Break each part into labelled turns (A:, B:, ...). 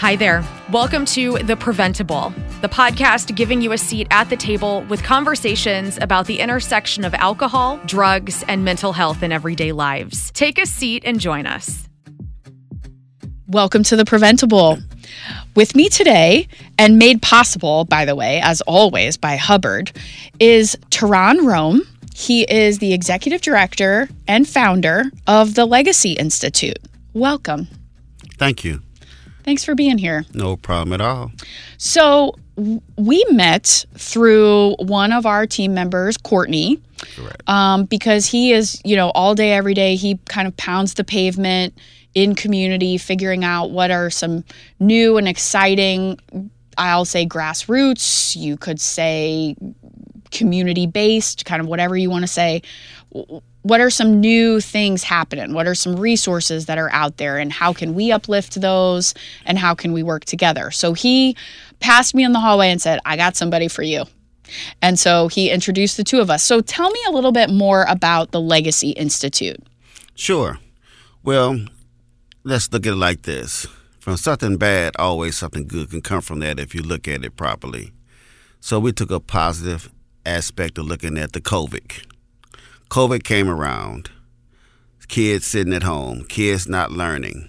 A: Hi there. Welcome to The Preventable, the podcast giving you a seat at the table with conversations about the intersection of alcohol, drugs, and mental health in everyday lives. Take a seat and join us.
B: Welcome to The Preventable. With me today, and made possible, by the way, as always, by Hubbard, is Terran Rome. He is the executive director and founder of the Legacy Institute. Welcome.
C: Thank you.
B: Thanks for being here.
C: No problem at all.
B: So, we met through one of our team members, Courtney,
C: Correct.
B: um, because he is, you know, all day, every day, he kind of pounds the pavement in community, figuring out what are some new and exciting, I'll say grassroots, you could say community based, kind of whatever you want to say. What are some new things happening? What are some resources that are out there? And how can we uplift those? And how can we work together? So he passed me in the hallway and said, I got somebody for you. And so he introduced the two of us. So tell me a little bit more about the Legacy Institute.
C: Sure. Well, let's look at it like this. From something bad, always something good can come from that if you look at it properly. So we took a positive aspect of looking at the COVID. COVID came around. Kids sitting at home, kids not learning.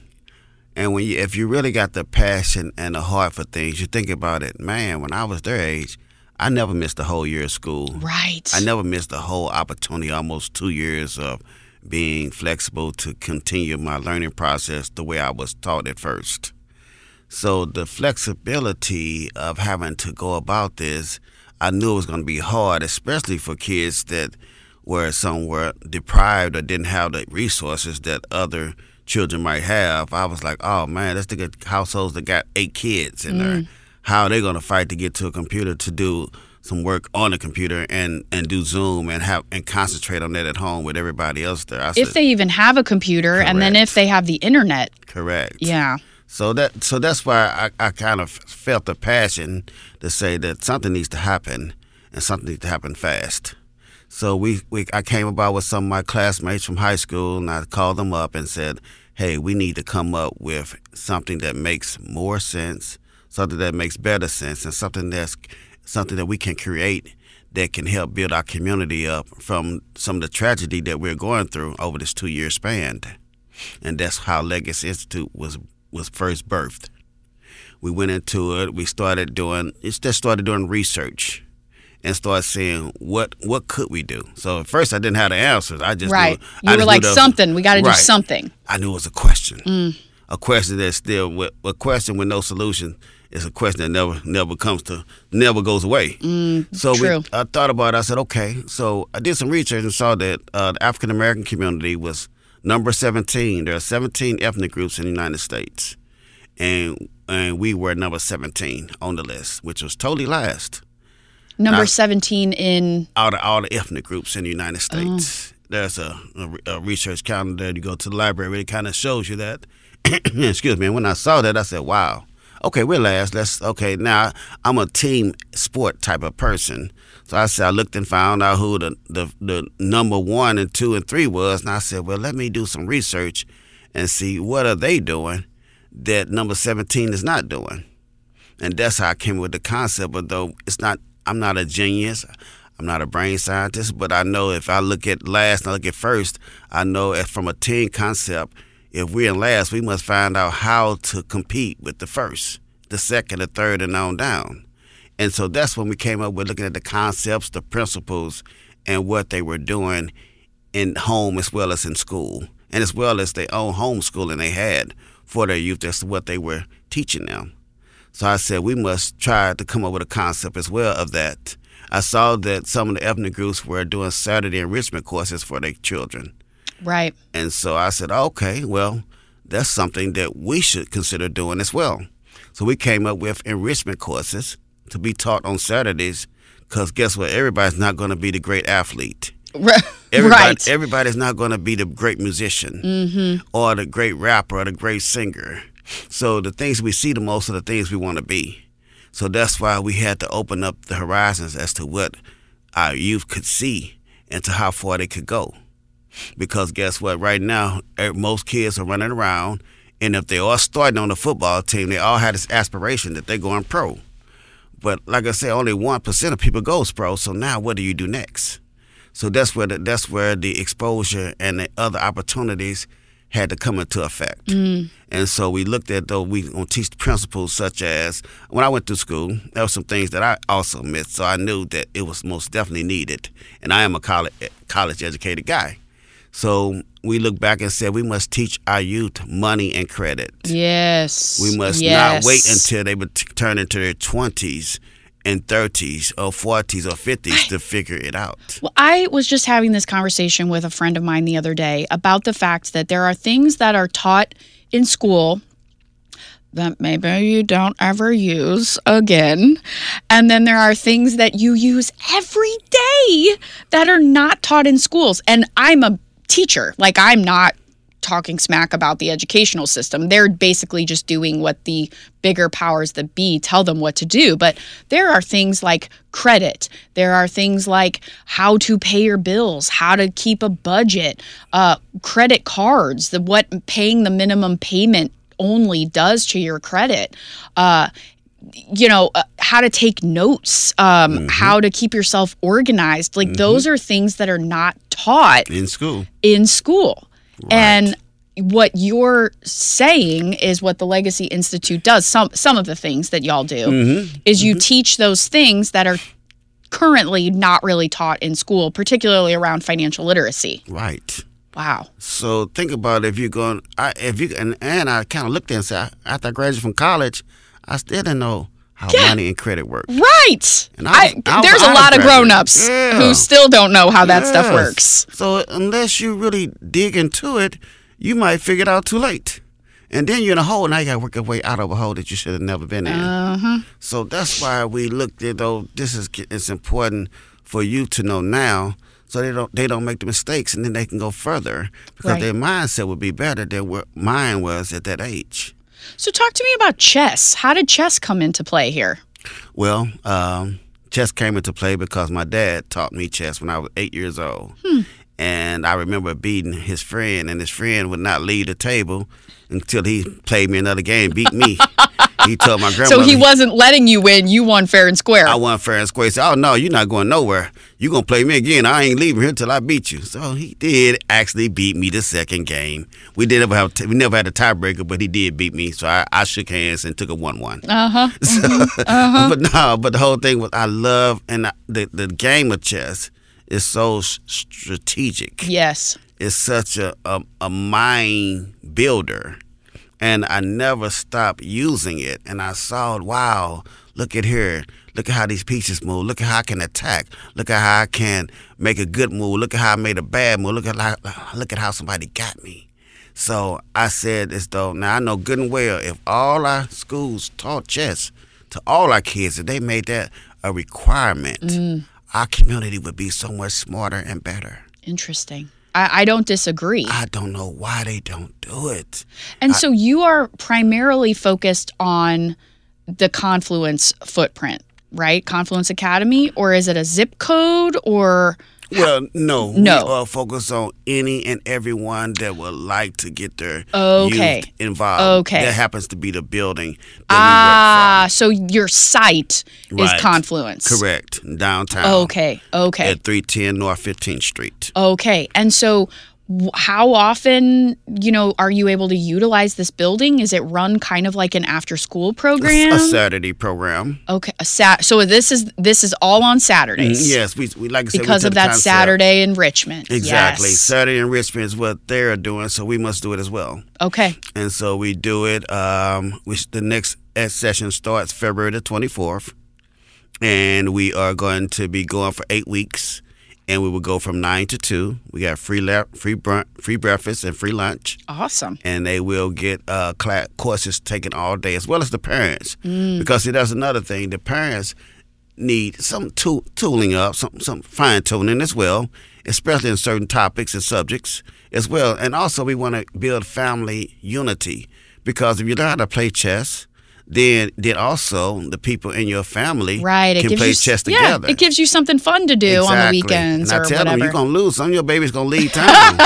C: And when you, if you really got the passion and the heart for things, you think about it. Man, when I was their age, I never missed a whole year of school.
B: Right.
C: I never missed a whole opportunity, almost two years of being flexible to continue my learning process the way I was taught at first. So the flexibility of having to go about this, I knew it was going to be hard, especially for kids that were somewhere deprived or didn't have the resources that other children might have. I was like, oh man, let's look at households that got eight kids in there. Mm. How are they going to fight to get to a computer to do some work on the computer and, and do Zoom and have and concentrate on that at home with everybody else there? I
B: if
C: said,
B: they even have a computer, and then if they have the internet.
C: correct.
B: Yeah.
C: So that so that's why I, I kind of felt the passion to say that something needs to happen and something needs to happen fast. So we, we I came about with some of my classmates from high school and I called them up and said, Hey, we need to come up with something that makes more sense, something that makes better sense, and something that's something that we can create that can help build our community up from some of the tragedy that we're going through over this two year span. And that's how Legacy Institute was was first birthed. We went into it. We started doing. it just started doing research, and start seeing what what could we do. So at first I didn't have the answers. I just
B: Right.
C: Knew,
B: You
C: I
B: were like,
C: was-
B: something. We got to do something.
C: I knew it was a question.
B: Mm.
C: A question that's still a question with no solution is a question that never never comes to never goes away. so
B: Mm, true.
C: we I thought about it. I said, okay. So I did some research and saw that uh, the African American community was number 17. There are 17 ethnic groups in the United States, and and we were number 17 on the list, which was totally last
B: Number
C: Now-
B: 17 in.
C: out of all the ethnic groups in the United
B: Oh.
C: States. There's a, a, a research calendar. You go to the library, it kind of shows you that. Excuse me. And when I saw that, I said, "Wow, okay, we're last. Let's okay." Now I'm a team sport type of person, so I said I looked and found out who the the, the number one and two and three was, and I said, "Well, let me do some research and see what are they doing that number 17 is not doing." And that's how I came with the concept. But though it's not, I'm not a genius. I'm not a brain scientist, but I know if I look at last and I look at first, I know from a team concept, if we're in last, we must find out how to compete with the first, the second, the third, and on down. And so that's when we came up with looking at the concepts, the principles, and what they were doing in home as well as in school, and as well as their own homeschooling they had for their youth. That's what they were teaching them. So I said we must try to come up with a concept as well of that. I saw that some of the ethnic groups were doing Saturday enrichment courses for their children.
B: Right.
C: And so I said, okay, well, that's something that we should consider doing as well. So we came up with enrichment courses to be taught on Saturdays because guess what? Everybody's not going to be the great athlete.
B: Right.
C: Everybody,
B: right.
C: everybody's not going to be the great musician mm-hmm. or the great rapper or the great singer. So the things we see the most are the things we want to be. So that's why we had to open up the horizons as to what our youth could see and to how far they could go. Because guess what? Right now, eh, most kids are running around And if they all starting on the football team, they all had this aspiration that they're going pro. But like I said, only one percent of people goes pro. So now, what do you do next? So that's where the, that's where the exposure and the other opportunities had to come into effect. Mm. And so we looked at though we gonna teach principles such as when I went to school, there were some things that I also missed. So I knew that it was most definitely needed. And I am a college college educated guy. So we look back and said we must teach our youth money and credit.
B: Yes.
C: We must
B: yes.
C: not wait until they would turn into their twenties and 30s or 40s or 50s to figure it out.
B: Well, I was just having this conversation with a friend of mine the other day about the fact that there are things that are taught in school that maybe you don't ever use again. And then there are things that you use every day that are not taught in schools. And I'm a teacher. Like, I'm not talking smack about the educational system. They're basically just doing what the bigger powers that be tell them what to do. But there are things like credit, there are things like how to pay your bills, how to keep a budget, uh, credit cards, the, what paying the minimum payment only does to your credit. Uh, you know uh, how to take notes um, mm-hmm. how to keep yourself organized like mm-hmm. those are things that are not taught
C: in school
B: in school Right. And what you're saying is what the Legacy Institute does. Some some of the things that y'all do mm-hmm. is you mm-hmm. teach those things that are currently not really taught in school, particularly around financial literacy.
C: Right.
B: Wow.
C: So think about if you're going, I, if you and, and I kind of looked and said after I graduated from college, I still didn't know how yeah. money and credit work.
B: Right. And I, I, there's a lot of grown-ups yeah. who still don't know how that yes. stuff works.
C: So unless you really dig into it, you might figure it out too late. And then you're in a hole, now you got to work your way out of a hole that you should have never been in. Uh-huh. So that's why we looked at, though, this is it's important for you to know now so they don't they don't make the mistakes and then they can go further because right. their mindset would be better than what mine was at that age.
B: So, talk to me about chess. How did chess come into play here?
C: Well, um, chess came into play because my dad taught me chess when I was eight years old. Hmm. And I remember beating his friend, and his friend would not leave the table until he played me another game, beat me. he told my grandmother.
B: So he wasn't letting you win. You won fair and square.
C: I won fair and square. He said, "Oh no, you're not going nowhere. You're gonna play me again. I ain't leaving here until I beat you." So he did actually beat me the second game. We did never have we never had a tiebreaker, but he did beat me. So I, I shook hands and took a one-one.
B: Uh huh. So, mm-hmm. uh-huh.
C: But no, but the whole thing was I love and the the game of chess is so strategic.
B: Yes.
C: It's such a, a, a mind builder and I never stopped using it. And I saw, wow, look at here. Look at how these pieces move. Look at how I can attack. Look at how I can make a good move. Look at how I made a bad move. Look at how, look at how somebody got me. So I said as though now I know good and well if all our schools taught chess to all our kids, if they made that a requirement, mm. our community would be so much smarter and better.
B: Interesting. I, I, don't disagree.
C: I don't know why they don't do it.
B: And I, so you are primarily focused on the Confluence footprint, right? Confluence Academy, or is it a zip code or?
C: Well, no,
B: no.
C: We focus on any and everyone that would like to get their
B: okay.
C: youth involved.
B: Okay,
C: that happens to be the building.
B: ah, so your site right. is Confluence,
C: correct? Downtown.
B: Okay, okay.
C: At three ten North Fifteenth Street.
B: Okay, and so how often you know are you able to utilize this building? Is it run kind of like an after school program
C: a saturday program.
B: Okay a sat so this is this is all on saturdays?
C: Mm, yes we, we like
B: to say because of that concept. saturday enrichment
C: exactly
B: yes.
C: saturday enrichment is what they're doing so we must do it as well.
B: Okay.
C: And so we do it um which the next session starts february the 24th and we are going to be going for eight weeks and we would go from nine to two. We got free la- free brunch, free breakfast and free lunch.
B: Awesome.
C: And they will get uh, class courses taken all day, as well as the parents, mm. because see, that's another thing. The parents need some tool- tooling up, some some fine tuning as well, especially in certain topics and subjects as well. And also, we want to build family unity because if you learn how to play chess then then also the people in your family
B: right,
C: can play you, chess together.
B: Yeah, it gives you something fun to do
C: exactly.
B: on the weekends
C: and
B: or
C: I tell
B: whatever.
C: them you're gonna lose. Some of your baby's gonna leave town.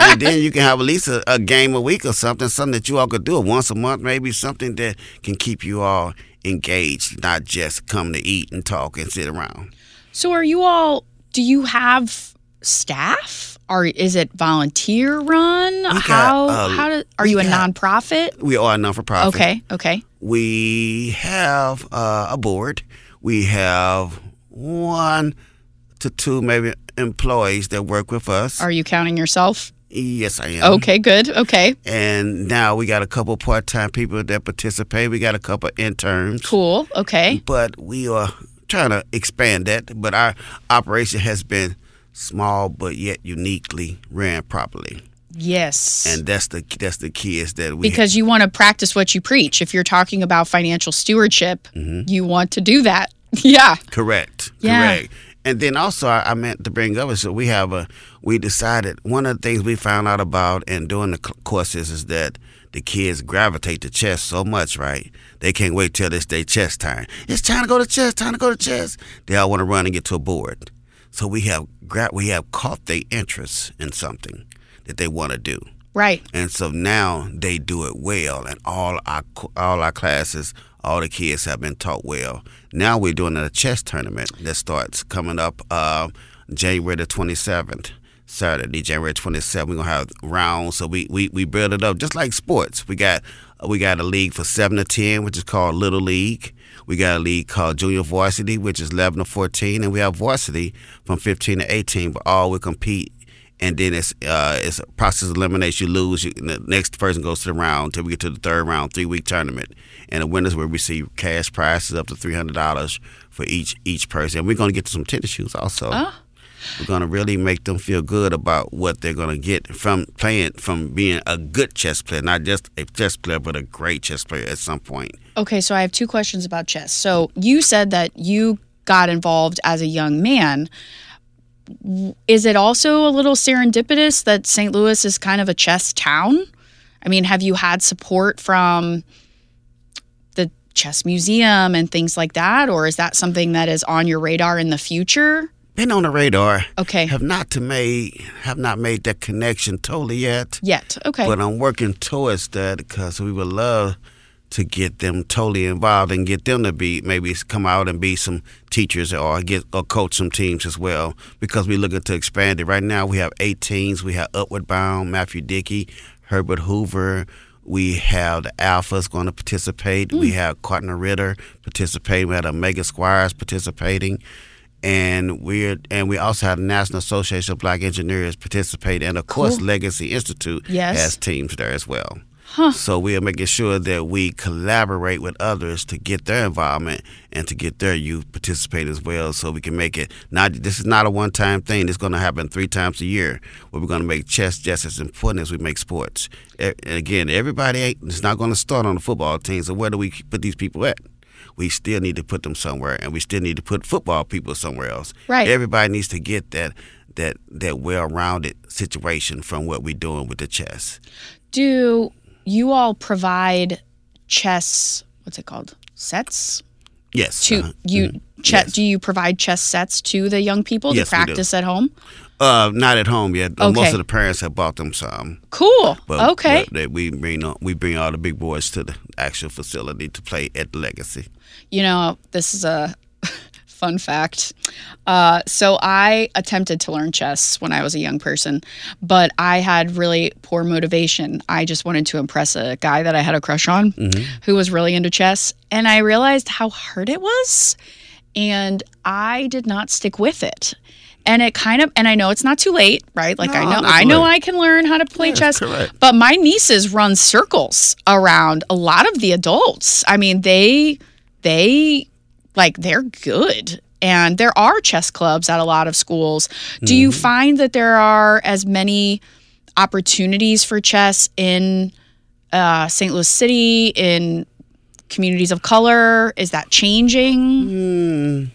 C: and then you can have at least a, a game a week or something, something that you all could do once a month, maybe something that can keep you all engaged, not just come to eat and talk and sit around.
B: So are you all do you have staff? Or is it volunteer run?
C: got,
B: how
C: uh,
B: how do, are you a
C: got-
B: nonprofit?
C: We are a nonprofit.
B: Okay, okay.
C: We have uh, a board. We have one to two maybe employees that work with us.
B: Are you counting yourself?
C: yes, I am.
B: Okay, good. Okay.
C: And now we got a couple part time people that participate. We got a couple interns.
B: Cool. Okay.
C: But we are trying to expand that. But our operation has been small but yet uniquely ran properly.
B: Yes.
C: And that's the that's the key is that we
B: because you want to practice what you preach. If you're talking about financial stewardship,
C: Mm-hmm.
B: you want to do that. Yeah.
C: Correct.
B: Yeah.
C: Correct. And then also, I, I meant to bring up is that we have a. We decided one of the things we found out about and doing the courses is that the kids gravitate to chess so much, right? They can't wait till it's their chess time. It's time to go to chess. Time to go to chess. They all want to run and get to a board. So we have we have caught their interest in something that they want to do.
B: Right.
C: And so now they do it well, and all our all our classes, all the kids have been taught well. Now we're doing a chess tournament that starts coming up uh, January the twenty seventh. Saturday, January twenty seventh, we're gonna have rounds. So we, we, we build it up just like sports. We got we got a league for seven to ten, which is called Little League. We got a league called Junior Varsity, which is eleven to fourteen, and we have varsity from fifteen to eighteen. But all we compete and then it's uh, it's a process of elimination. You lose, you, the next person goes to the round until we get to the third round, three week tournament, and the winners will receive cash prizes up to three hundred dollars for each each person. And we're going to get to some tennis shoes also.
B: Ah.
C: We're going to really make them feel good about what they're going to get from playing, from being a good chess player, not just a chess player, but a great chess player at some point.
B: Okay, so I have two questions about chess. So you said that you got involved as a young man. Is it also a little serendipitous that St. Louis is kind of a chess town? I mean, have you had support from the chess museum and things like that or is that something that is on your radar in the future?
C: Been on the radar.
B: Okay.
C: Have not to made have not made that connection totally yet.
B: Yet. Okay.
C: But I'm working towards that because we would love to get them totally involved and get them to be maybe come out and be some teachers or get or coach some teams as well because we're looking to expand it. Right now we have eight teams. We have Upward Bound, Matthew Dickey, Herbert Hoover. We have the Alphas going to participate. We mm. have Cartner Ritter participating. We have Omega Squires participating and we're and we also have the National Association of Black Engineers participate, and of course,
B: Cool.
C: Legacy Institute
B: Yes.
C: has teams there as well. So we are making sure that we collaborate with others to get their involvement and to get their youth participate as well, so we can make it not. This is not a one-time thing. It's going to happen three times a year. Where we're going to make chess just as important as we make sports. And again, everybody ain't. It's not going to start on the football team. So where do we put these people at? We still need to put them somewhere, and we still need to put football people somewhere else.
B: Right.
C: Everybody needs to get that that that well-rounded situation from what we're doing with the chess.
B: Do you all provide chess, what's it called? Sets?
C: Yes.
B: to
C: uh-huh.
B: you che-
C: Yes.
B: do you provide chess sets to the young people
C: Yes,
B: to practice at home
C: Uh, not at home yet. Uh, Most of the parents have bought them some.
B: cool.
C: But,
B: okay.
C: but they, we bring on- we bring all the big boys to the actual facility to play at Legacy.
B: you know this is a fun fact. Uh, so i attempted to learn chess when i was a young person but i had really poor motivation. I just wanted to impress a guy that i had a crush on who was really into chess and i realized how hard it was and i did not stick with it and it kind of and i know it's not too late right? Like i know i know
C: late.
B: i can learn how to play
C: Yes,
B: chess but my nieces run circles around a lot of the adults. I mean they they like they're good. And there are chess clubs at a lot of schools. Do you
C: Mm-hmm.
B: find that there are as many opportunities for chess in uh, st louis city in communities of color? Is that changing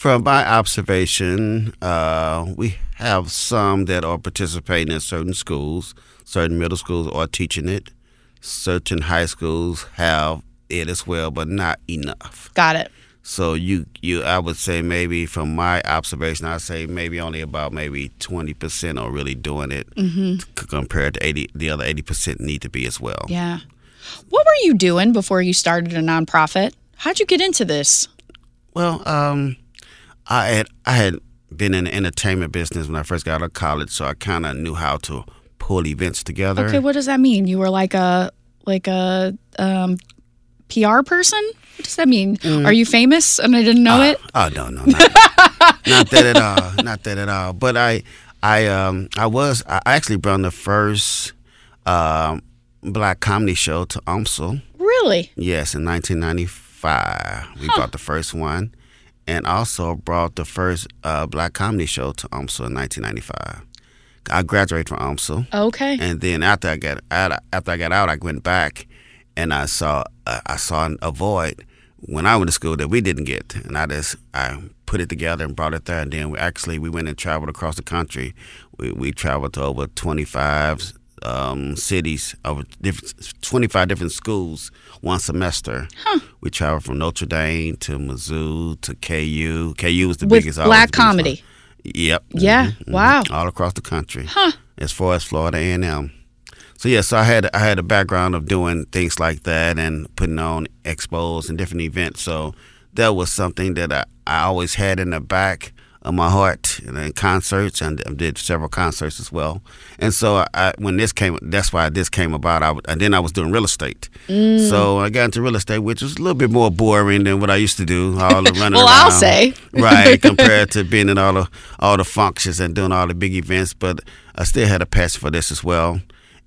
C: From my observation, uh, we have some that are participating in certain schools. Certain middle schools are teaching it. Certain high schools have it as well, but not enough.
B: got it
C: So you you I would say maybe from my observation I'd say maybe only about maybe twenty percent are really doing it
B: Mm-hmm.
C: compared to eighty the other eighty percent need to be as well.
B: Yeah. What were you doing before you started a nonprofit? How'd you get into this?
C: Well, um, I had I had been in the entertainment business when I first got out of college, so I kind of knew how to pull events together.
B: Okay, what does that mean? You were like a like a um, PR person? What does that mean? Are you famous and I didn't know it?
C: Oh no, no, not, not that at all. Not that at all. But I, I, um, I was. I actually brought the first um, black comedy show to UMSL.
B: Really?
C: Yes, in 1995, we brought the first one, and also brought the first uh, black comedy show to UMSL in 1995. I graduated from UMSL.
B: Okay.
C: And then after I got out, after I got out, I went back and I saw uh, I saw a void when I went to school that we didn't get, and I just I put it together and brought it there. And then we actually we went and traveled across the country. We we traveled to over twenty five um, cities over different twenty five different schools one semester. We traveled from Notre Dame to Mizzou to KU. KU was the
B: With
C: biggest.
B: black
C: the biggest
B: comedy.
C: Yep.
B: Yeah.
C: Mhm, mhm.
B: Wow.
C: All across the country.
B: Huh.
C: As far as Florida A and M. So yeah, so I had I had a background of doing things like that and putting on expos and different events. So that was something that I, I always had in the back of my heart and then concerts and I did several concerts as well. And so I, when this came, that's why this came about. I, and then I was doing real estate. Mm. So I got into real estate, which was a little bit more boring than what I used to do. All the running
B: Well, I'll say.
C: right compared to being in all the all the functions and doing all the big events. But I still had a passion for this as well.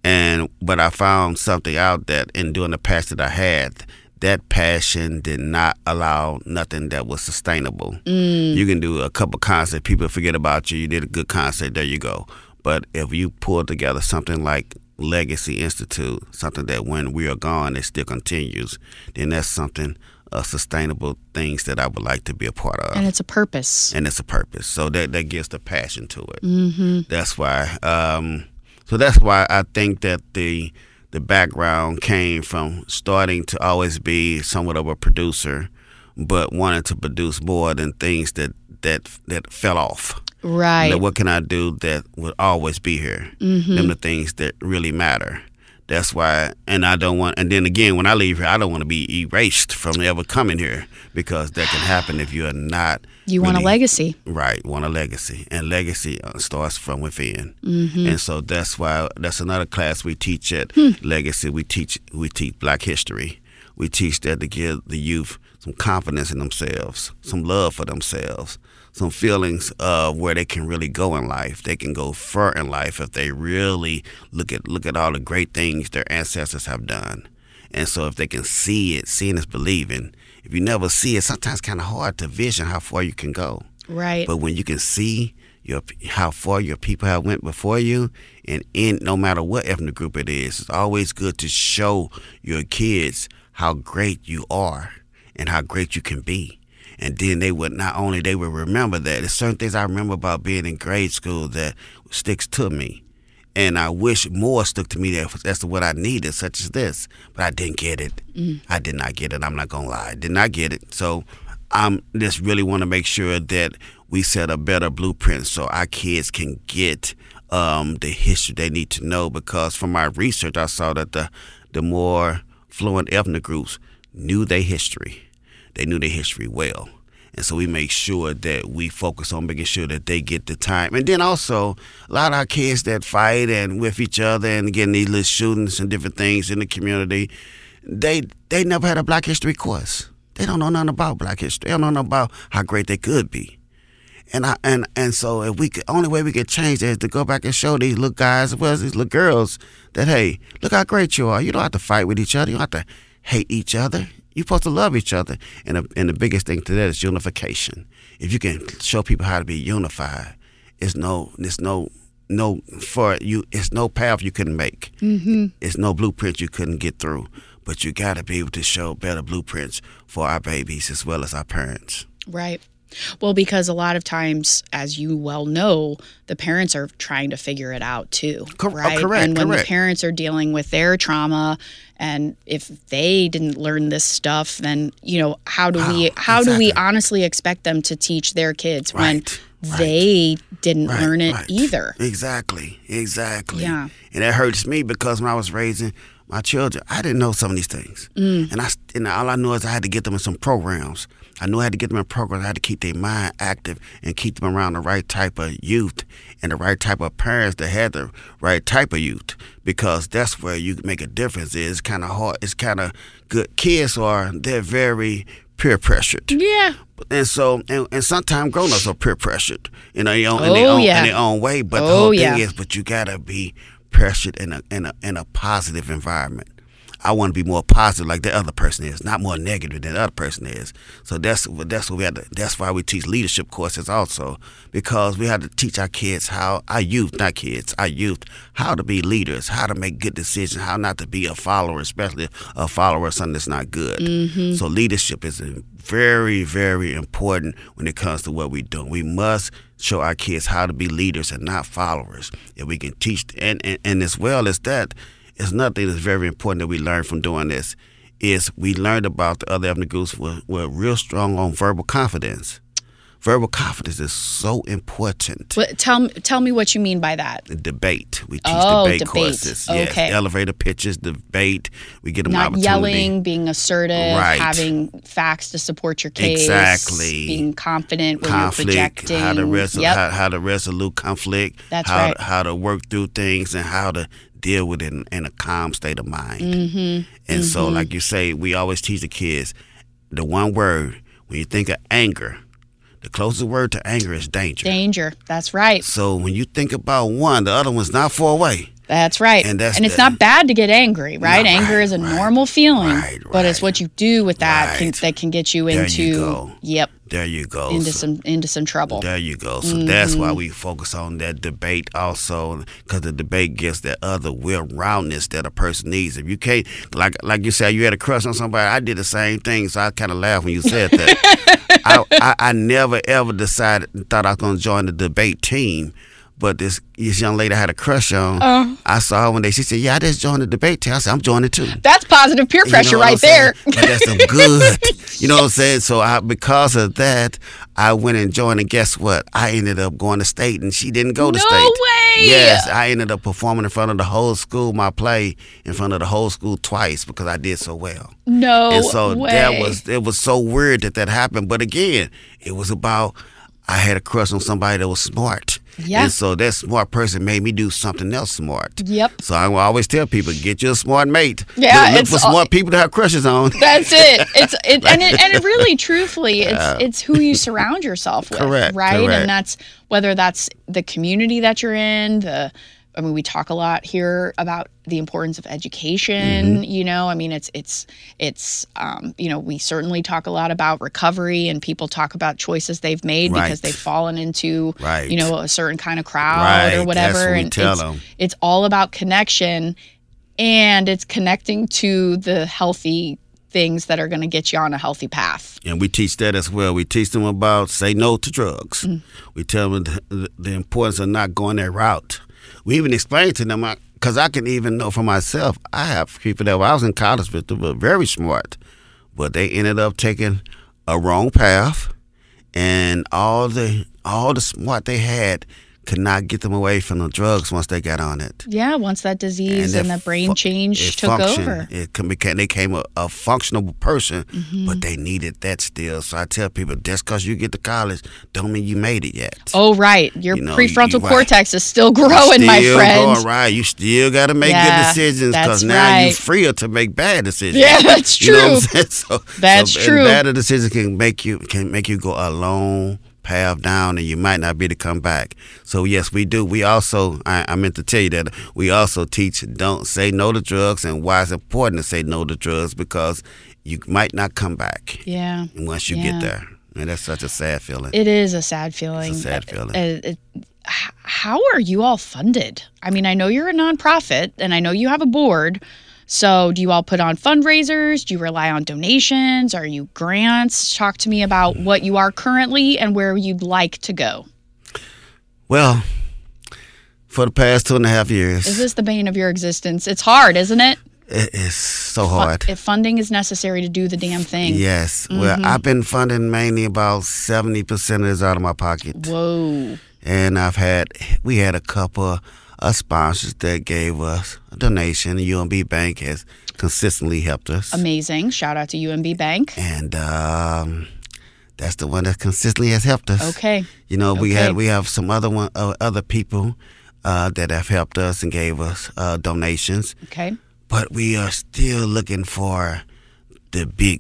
C: And but I found something out that in doing the passion that I had, that passion did not allow nothing that was sustainable. You can do a couple concerts, people forget about you. You did a good concert, there you go. But if you pull together something like Legacy Institute, something that when we are gone, it still continues, then that's something, uh, sustainable things that I would like to be a part of
B: And it's a purpose.
C: and it's a purpose. So that that gives the passion to it. Mm-hmm. That's why. Um, so that's why I think that the the background came from starting to always be somewhat of a producer, but wanting to produce more than things that that that fell off.
B: Right.
C: Now, what can I do that would always be here?
B: Mm-hmm.
C: Them the things that really matter. That's why, and I don't want. And then again, when I leave here, I don't want to be erased from ever coming here because that can happen if you are not.
B: You want a legacy.
C: Right, want a legacy, and legacy uh, starts from within.
B: Mm-hmm.
C: And so that's why that's another class we teach at
B: Hmm.
C: Legacy. We teach we teach Black history. We teach that to give the youth some confidence in themselves, some love for themselves, some feelings of where they can really go in life. They can go far in life if they really look at look at all the great things their ancestors have done. And so if they can see it, seeing is believing. If you never see it, sometimes kind of hard to vision how far you can go.
B: Right.
C: But when you can see your how far your people have went before you, and in no matter what ethnic group it is, it's always good to show your kids how great you are and how great you can be. And then they would not only they would remember that. There's certain things I remember about being in grade school that sticks to me. And I wish more stuck to me that that's what I needed, such as this. But I didn't get it. I did not get it. I'm not gonna lie. I did not get it. So I'm just really want to make sure that we set a better blueprint so our kids can get um, the history they need to know. Because from my research, I saw that the the more fluent ethnic groups knew their history. They knew their history well. And so we make sure that we focus on making sure that they get the time. And then also, a lot of our kids that fight and with each other and getting these little shootings and different things in the community, they they never had a Black History course. They don't know nothing about Black History. They don't know nothing about how great they could be. And I and and so if we could, only way we could change that is to go back and show these little guys as well as these little girls that hey, look how great you are. You don't have to fight with each other. You don't have to hate each other. You're supposed to love each other. And the, and the biggest thing to that is unification. If you can show people how to be unified, it's no it's no no for you it's no path you couldn't make. Mm-hmm. It's no blueprint you couldn't get through. But you got to be able to show better blueprints for our babies as well as our parents.
B: Right. Well, because a lot of times, as you well know, the parents are trying to figure it out too.
C: Cor- oh, correct,
B: And when
C: correct.
B: the parents are dealing with their trauma, and if they didn't learn this stuff, then you know how do we
C: Wow,
B: how do we honestly expect them to teach their kids when
C: Right, right.
B: they didn't
C: Right,
B: learn it
C: right.
B: either?
C: Exactly, exactly.
B: Yeah.
C: And that hurts me because when I was raising my children, I didn't know some of these things.
B: Mm.
C: And I and all I knew is I had to get them in some programs. I knew I had to get them in programs. I had to keep their mind active and keep them around the right type of youth and the right type of parents that had the right type of youth because that's where you make a difference. It's kind of hard. It's kind of good. Kids are they're very peer pressured.
B: Yeah.
C: And so, and, and sometimes grown ups are peer pressured, you know, in their own, in
B: Oh,
C: their own,
B: yeah.
C: in their own way. But the
B: Oh,
C: whole thing
B: yeah.
C: is, but you gotta be pressured in a in a in a positive environment. I want to be more positive, like the other person is, not more negative than the other person is. So that's that's what we had. To, that's why we teach leadership courses also, because we had to teach our kids how our youth, not kids, our youth, how to be leaders, how to make good decisions, how not to be a follower, especially a follower of something that's not good.
B: Mm-hmm.
C: So leadership is very, very important when it comes to what we're doing. We must show our kids how to be leaders and not followers. If we can teach, and, and, and as well as that, it's nothing that's very important that we learn from doing this. Is we learned about the other ethnic groups were, were real strong on verbal confidence. Verbal confidence is so important.
B: Tell me tell me what you mean by that.
C: The debate. We teach
B: Oh,
C: debate,
B: debate.
C: courses. Yes,
B: Okay.
C: elevator pitches, debate. We get them
B: Not yelling, being assertive,
C: Right.
B: having facts to support your case.
C: Exactly.
B: Being confident when
C: conflict,
B: you're projecting.
C: how to resol-
B: Yep.
C: how, how to resolute conflict,
B: That's
C: how
B: right.
C: to, how to work through things, and how to deal with it in, in a calm state of mind.
B: Mm-hmm.
C: And so, like you say, we always teach the kids the one word when you think of anger. The closest word to anger is danger.
B: Danger. That's right.
C: So when you think about one, the other one's not far away.
B: That's right.
C: And that's
B: it's
C: the-
B: not bad to get angry, right? Anger
C: right,
B: is a
C: right,
B: normal feeling,
C: right,
B: but it's what you do with that can, that can get you
C: There
B: into
C: you go.
B: yep
C: There you go.
B: into
C: So-
B: some into some trouble.
C: There you go. So that's
B: Mm-hmm.
C: why we focus on that debate also, because the debate gets that other will roundness that a person needs. If you can't, like like you said, you had a crush on somebody. I did the same thing, so I kind of laughed when you said that. I, I I never ever decided thought I was going to join the debate team. But this this young lady I had a crush on.
B: Uh.
C: I saw her one day. She said, "Yeah, I just joined the debate team." I said, "I'm joining too."
B: That's positive peer
C: You
B: pressure
C: know
B: right there.
C: But that's some good. You know what I'm saying? So I, because of that, I went and joined, and guess what? I ended up going to state, and she didn't go to
B: No
C: state.
B: No way!
C: Yes, I ended up performing in front of the whole school, my play in front of the whole school twice because I did so well.
B: No
C: and so
B: way.
C: that was it was so weird that that happened. But again, it was about I had a crush on somebody that was smart.
B: Yeah.
C: And so that smart person made me do something else smart.
B: Yep.
C: So I will always tell people, get you a smart mate.
B: Yeah,
C: Look, look for
B: all-
C: smart people to have crushes on.
B: That's it. It's it, and it and it really, truthfully, it's it's who you surround yourself with,
C: Correct,
B: right?
C: correct.
B: And that's whether that's the community that you're in. The I mean, we talk a lot here about the importance of education.
C: Mm-hmm.
B: You know, I mean, it's it's it's um, you know, we certainly talk a lot about recovery, and people talk about choices they've made because they've fallen into
C: Right.
B: you know a certain kind of crowd
C: Right,
B: or whatever.
C: what
B: and
C: tell
B: it's,
C: 'em.
B: it's all about connection and it's connecting to the healthy things that are going to get you on a healthy path.
C: And we teach that as well. We teach them about say no to drugs.
B: Mm.
C: We tell them the, the importance of not going that route. We even explained to them because I can even know for myself. I have people that when I was in college with them were very smart, but they ended up taking a wrong path, and all the all the smart they had could not get them away from the drugs once they got on it.
B: Yeah, once that disease and,
C: their
B: that brain
C: fu-
B: change took over.
C: It can became, they became a, a functional person,
B: Mm-hmm.
C: but they needed that still. So I tell people, just because you get to college, don't mean you made it yet.
B: Oh, right. Your
C: You know,
B: prefrontal
C: you- right.
B: cortex is still
C: You
B: growing, my
C: still
B: friend.
C: Going right. You still got to make
B: Yeah,
C: good decisions because now you're
B: right.
C: freer to make bad decisions.
B: Yeah, that's
C: You know
B: true.
C: Saying? So,
B: That's
C: so,
B: true.
C: And bad decisions can make you can make you go a long path down, and you might not be to come back. So yes, we do. We also I, I meant to tell you that we also teach don't say no to drugs and why it's important to say no to drugs because you might not come back
B: Yeah.
C: once you
B: Yeah.
C: get there. And that's such a sad feeling.
B: It is a sad feeling.
C: It's a sad feeling.
B: Uh, it- h- how are you all funded? I mean, I know you're a nonprofit and I know you have a board. So, do you all put on fundraisers? Do you rely on donations? Are you grants? Talk to me about what you are currently and where you'd like to go.
C: Well, for the past two and a half years,
B: Is this the bane of your existence? It's hard, isn't it?
C: it is so hard.
B: If funding is necessary to do the damn thing.
C: Yes. Well,
B: Mm-hmm.
C: I've been funding mainly about seventy percent of this out of my pocket,
B: Whoa.
C: and I've had we had a couple of sponsors that gave us a donation. UMB Bank has consistently helped us,
B: Amazing. Shout out to UMB Bank.
C: and um, that's the one that consistently has helped us.
B: Okay.
C: You know, we
B: Okay.
C: had we have some other one uh, other people uh, that have helped us and gave us uh, donations,
B: Okay.
C: but we are still looking for the big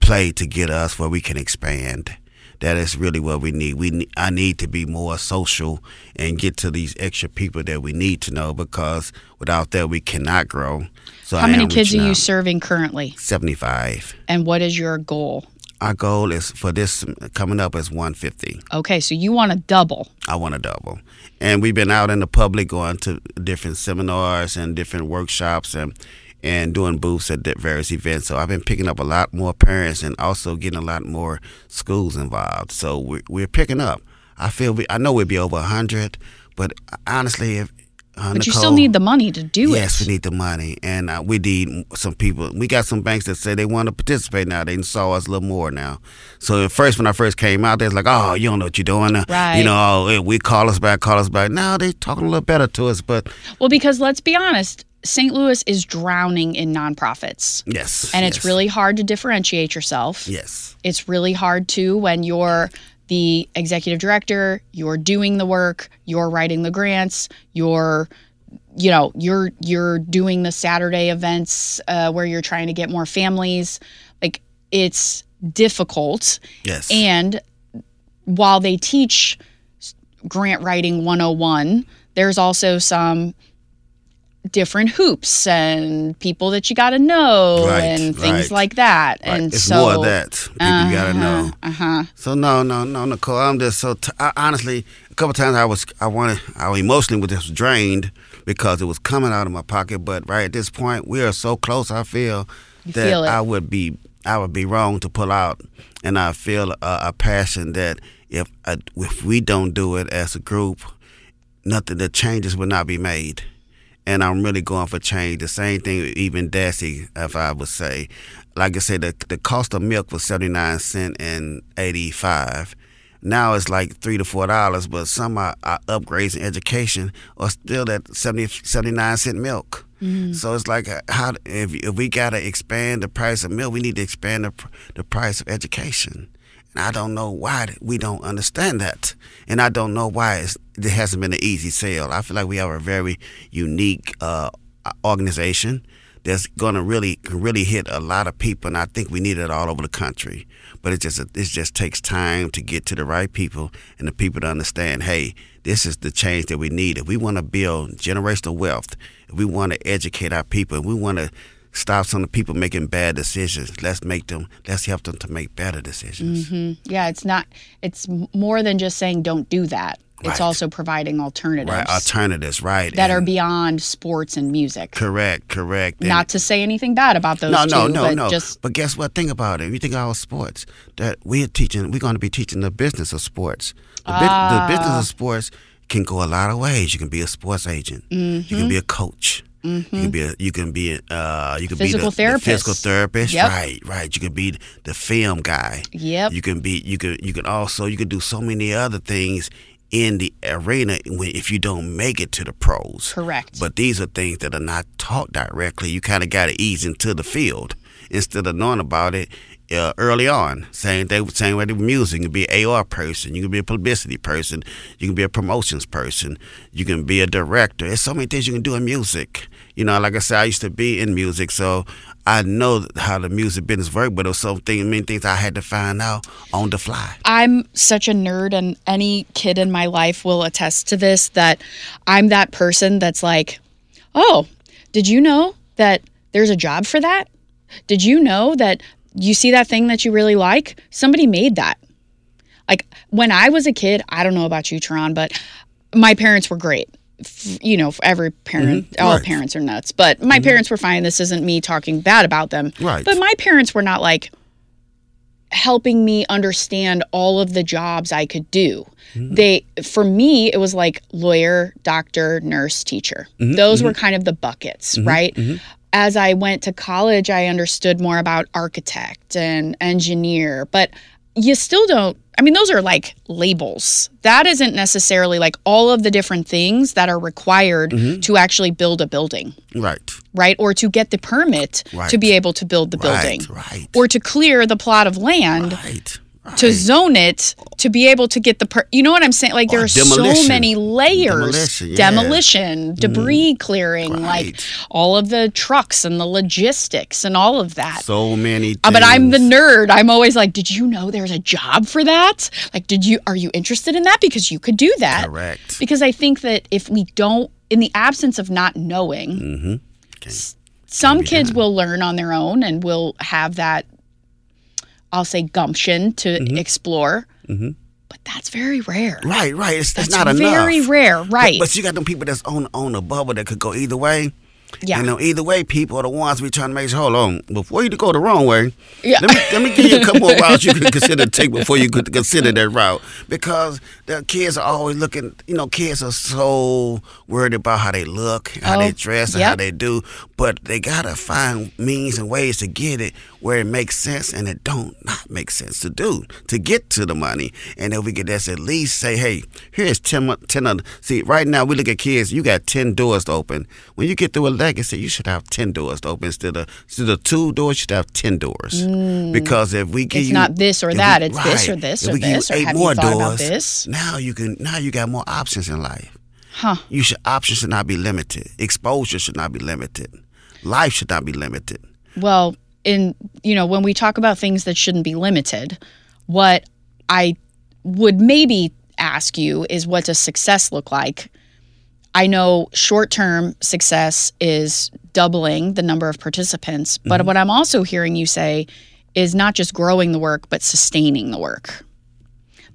C: play to get us where we can expand. That is really what we need. We I need to be more social and get to these extra people that we need to know because without that we cannot grow. So
B: How
C: I
B: many kids are you
C: out.
B: serving currently?
C: Seventy five.
B: And what is your goal?
C: Our goal is for this coming up is one fifty.
B: Okay, so you want to double.
C: I want to double. And we've been out in the public going to different seminars and different workshops and and doing booths at various events. So I've been picking up a lot more parents and also getting a lot more schools involved. So we're, we're picking up. I feel we, I know we'd be over 100, but honestly, if uh,
B: But you still need the money to do
C: yes,
B: it.
C: Yes, we need the money, and uh, we need some people. We got some banks that say they want to participate now. They saw us a little more now. So at first, when I first came out, they was like, "Oh, you don't know what you're doing." Uh,
B: Right.
C: You know, oh, we call us back, call us back. Now they talking a little better to us, but
B: Well, because let's be honest, St. Louis is drowning in nonprofits.
C: yes,
B: And it's really hard to differentiate yourself.
C: yes,
B: It's really hard too when you're the executive director, you're doing the work, you're writing the grants, you're you know, you're you're doing the Saturday events uh, where you're trying to get more families. Like it's difficult.
C: yes,
B: And while they teach grant writing 101, there's also some different hoops and people that you got to know
C: Right,
B: and things
C: right.
B: like that.
C: Right.
B: And
C: it's
B: so
C: more of that. People you gotta know.
B: Uh huh.
C: So no, no, no, Nicole. I'm just so t- I, honestly. A couple times I was, I wanted, I emotionally was just drained because it was coming out of my pocket. But right at this point, we are so close. I feel
B: You
C: that
B: feel.
C: I would be, I would be wrong to pull out, and I feel a, a passion that if I, if we don't do it as a group, nothing, the changes will not be made. And I'm really going for change. The same thing, even Dassy, if I would say, like I said, the the cost of milk was seventy nine cent and eighty five. Now it's like three to four dollars, but some are, are upgrades in education are still at 70, 79 cent milk. Mm-hmm. So it's like how if if we gotta expand the price of milk, we need to expand the the price of education. And I don't know why we don't understand that. And I don't know why it's, it hasn't been an easy sale. I feel like we have a very unique uh, organization that's going to really really hit a lot of people. And I think we need it all over the country. But it just it just takes time to get to the right people and the people to understand. Hey, this is the change that we need. If we want to build generational wealth, if we want to educate our people, if we want to stop some of the people making bad decisions. Let's make them. Let's help them to make better decisions.
B: Yeah, it's not. It's more than just saying don't do that. It's
C: Right.
B: also providing alternatives
C: Right, alternatives, right?
B: that are beyond sports and music.
C: correct, correct. And-
B: Not to say anything bad about those
C: no,
B: two,
C: no, no,
B: but
C: no.
B: just
C: but guess what? Think about it. You think about sports that we're teaching. We're going to be teaching the business of sports. The, bus-
B: Ah.
C: the business of sports can go a lot of ways. You can be a sports agent. You can be a coach. You can be a, you can be a, uh, you can
B: Mm-hmm. Physical
C: be the, the physical
B: therapist.
C: therapist.
B: Yep.
C: Right, right. You can be the film guy.
B: Yep.
C: You can be you can you can also you can do so many other things in the arena when if you don't make it to the pros.
B: correct.
C: But these are things that are not taught directly. You kind of got to ease into the field instead of knowing about it uh, early on. Same thing, same way with music. You can be an AR person. You can be a publicity person. You can be a promotions person. You can be a director. There's so many things you can do in music. You know, like I said, I used to be in music, so I know how the music business works. But there was so many things I had to find out on the fly.
B: I'm such a nerd, and any kid in my life will attest to this that I'm that person that's like, oh, did you know that there's a job for that? Did you know that you see that thing that you really like? Somebody made that. Like when I was a kid, I don't know about you, Terran, but my parents were great. f- you know, every parent, mm-hmm. all
C: right.
B: parents are nuts, but my mm-hmm. parents were fine. This isn't me talking bad about them.
C: Right.
B: But my parents were not like helping me understand all of the jobs I could do. Mm-hmm. They, for me, it was like lawyer, doctor, nurse, teacher. Those were kind of the buckets, right? As I went to college, I understood more about architect and engineer, but you still don't. I mean, those are like labels. That isn't necessarily like all of the different things that are required mm-hmm. to actually build a building,
C: Right.
B: right? Or to get the permit to be able to build the building,
C: Right. Right.
B: or to clear the plot of land
C: right.
B: To
C: right.
B: zone it to be able to get the per- you know what i'm saying? Like there
C: Or
B: are so many layers.
C: Demolition, yeah.
B: demolition, debris clearing like all of the trucks and the logistics and all of that.
C: So many.
B: Uh, but i'm the nerd. I'm always like did you know there's a job for that? Like did you are you interested in that? Because you could do that.
C: Correct.
B: because i think that if we don't in the absence of not knowing
C: Mm-hmm.
B: s- some kids will learn on their own and will have that i'll say gumption to
C: Mm-hmm.
B: explore but that's very rare
C: Right. Right. It's,
B: that's
C: it's not
B: very
C: enough.
B: rare right
C: But you got them people that's on on a bubble that could go either way.
B: Yeah
C: You know, either way, people are the ones we trying to make sure. Hold on, before you go the wrong way,
B: Yeah.
C: let me let me give you a couple more routes you can consider to take before you could consider that route. Because the kids are always looking. You know, kids are so worried about how they look, how
B: Oh,
C: they dress, and how they do. But they gotta find means and ways to get it where it makes sense and it don't not make sense to do to get to the money. And if we could just at least say, hey, here's 10, mo- 10 other. See, right now we look at kids, you got 10 doors to open. When you get through a legacy, you should have 10 doors to open instead of, instead of two doors, you should have 10 doors. Because if we give
B: Mm. It's
C: you.
B: not this or that,
C: we-
B: it's this or this or
C: we give you
B: this, or
C: eight more doors,
B: this?
C: Now you can, now you got more options in life.
B: huh
C: You should options should not be limited. Exposure should not be limited. Life should not be limited.
B: well in you know when we talk about things that shouldn't be limited what i would maybe ask you is what does success look like i know short term success is doubling the number of participants but mm-hmm. what i'm also hearing you say is not just growing the work but sustaining the work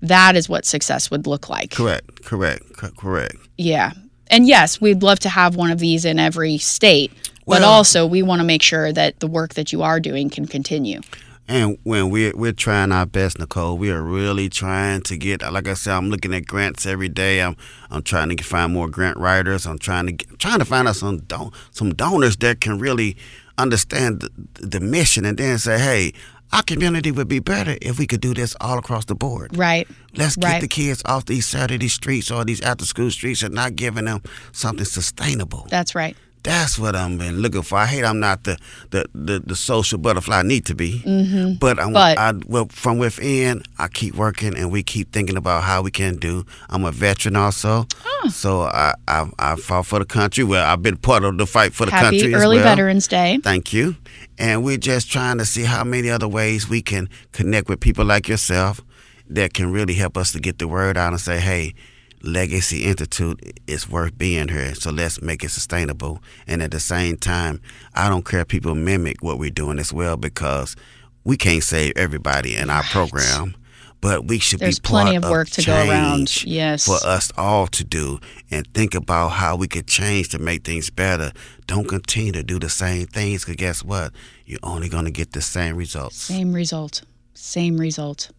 B: that is what success would look like
C: Correct. Correct. Correct.
B: yeah. And yes, we'd love to have one of these in every state, but also we want to make sure that the work that you are doing can continue.
C: And when we're we're trying our best, Nicole, we are really trying to get. Like I said, I'm looking at grants every day. I'm I'm trying to find more grant writers. I'm trying to get, trying to find out some don- some donors that can really understand the, the mission and then say, hey, our community would be better if we could do this all across the board.
B: Right.
C: Let's get
B: Right.
C: the kids off these Saturday streets or these after school streets and not giving them something sustainable.
B: That's right.
C: That's what I'm been looking for. I hate I'm not the the, the, the social butterfly I need to be. Mm-hmm. But, I'm,
B: But-
C: I, well, from within, I keep working and we keep thinking about how we can do. I'm a veteran also, so I, I I fought for the country. Well, I've been part of the fight for the
B: Happy
C: country as
B: early
C: well.
B: Veterans Day.
C: Thank you. And we're just trying to see how many other ways we can connect with people like yourself that can really help us to get the word out and say, hey, Legacy Institute is worth being here. So let's make it sustainable. And at the same time, I don't care if people mimic what we're doing as well because we can't save everybody in our program. But we should
B: There's
C: be part
B: plenty of work to go around. Yes.
C: For us all to do and think about how we could change to make things better. Don't continue to do the same things because guess what? You're only going to get the same results.
B: Same result. Same result.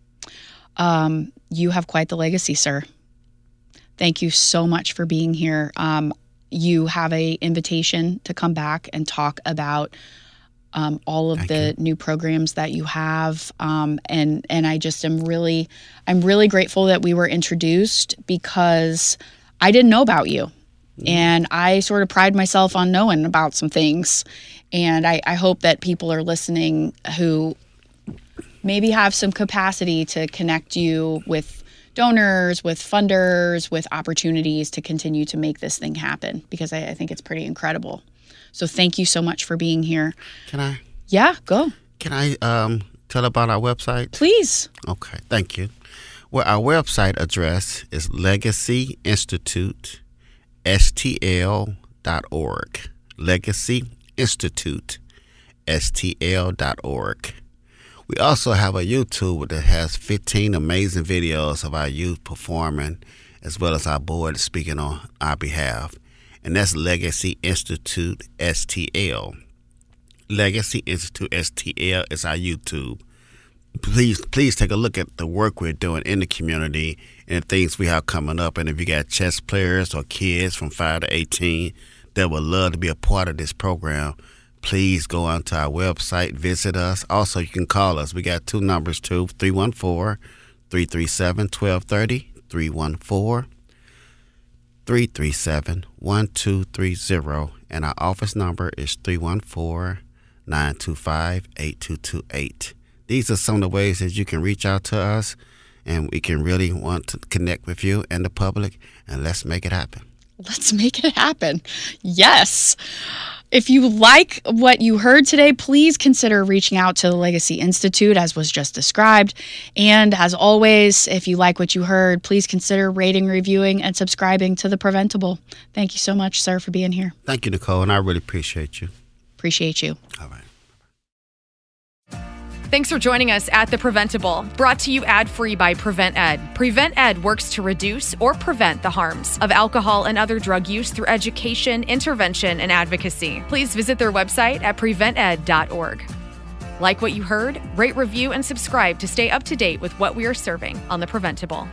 B: Um, you have quite the legacy, sir. Thank you so much for being here. Um, you have a invitation to come back and talk about um, all of the new programs that you have, um, and and I just am really, I'm really grateful that we were introduced because I didn't know about you, and I sort of pride myself on knowing about some things, and I, I hope that people are listening who maybe have some capacity to connect you with donors, with funders, with opportunities to continue to make this thing happen because I, I think it's pretty incredible. So thank you so much for being here.
C: Can I
B: Yeah, go.
C: can I um, tell about our website?
B: Please.
C: Okay, thank you. Well, our website address is Legacy Institute STL.org. Legacy Institute STL.org. We also have a YouTube that has 15 amazing videos of our youth performing as well as our board speaking on our behalf. And that's Legacy Institute STL. Legacy Institute STL is our YouTube. Please, please take a look at the work we're doing in the community and things we have coming up. And if you got chess players or kids from five to eighteen that would love to be a part of this program, please go onto our website, visit us. Also, you can call us. We got two numbers too 314 337 1230, 314 337 1230. And our office number is 314 925 8228. These are some of the ways that you can reach out to us, and we can really want to connect with you and the public, and let's make it happen.
B: Let's make it happen. Yes. If you like what you heard today, please consider reaching out to the Legacy Institute, as was just described. And as always, if you like what you heard, please consider rating, reviewing, and subscribing to The Preventable. Thank you so much, sir, for being here.
C: Thank you, Nicole, and I really appreciate you.
B: Appreciate you.
C: All right.
A: Thanks for joining us at The Preventable, brought to you ad free by PreventEd. Prevent Ed works to reduce or prevent the harms of alcohol and other drug use through education, intervention, and advocacy. Please visit their website at prevented.org. Like what you heard? Rate, review, and subscribe to stay up to date with what we are serving on The Preventable.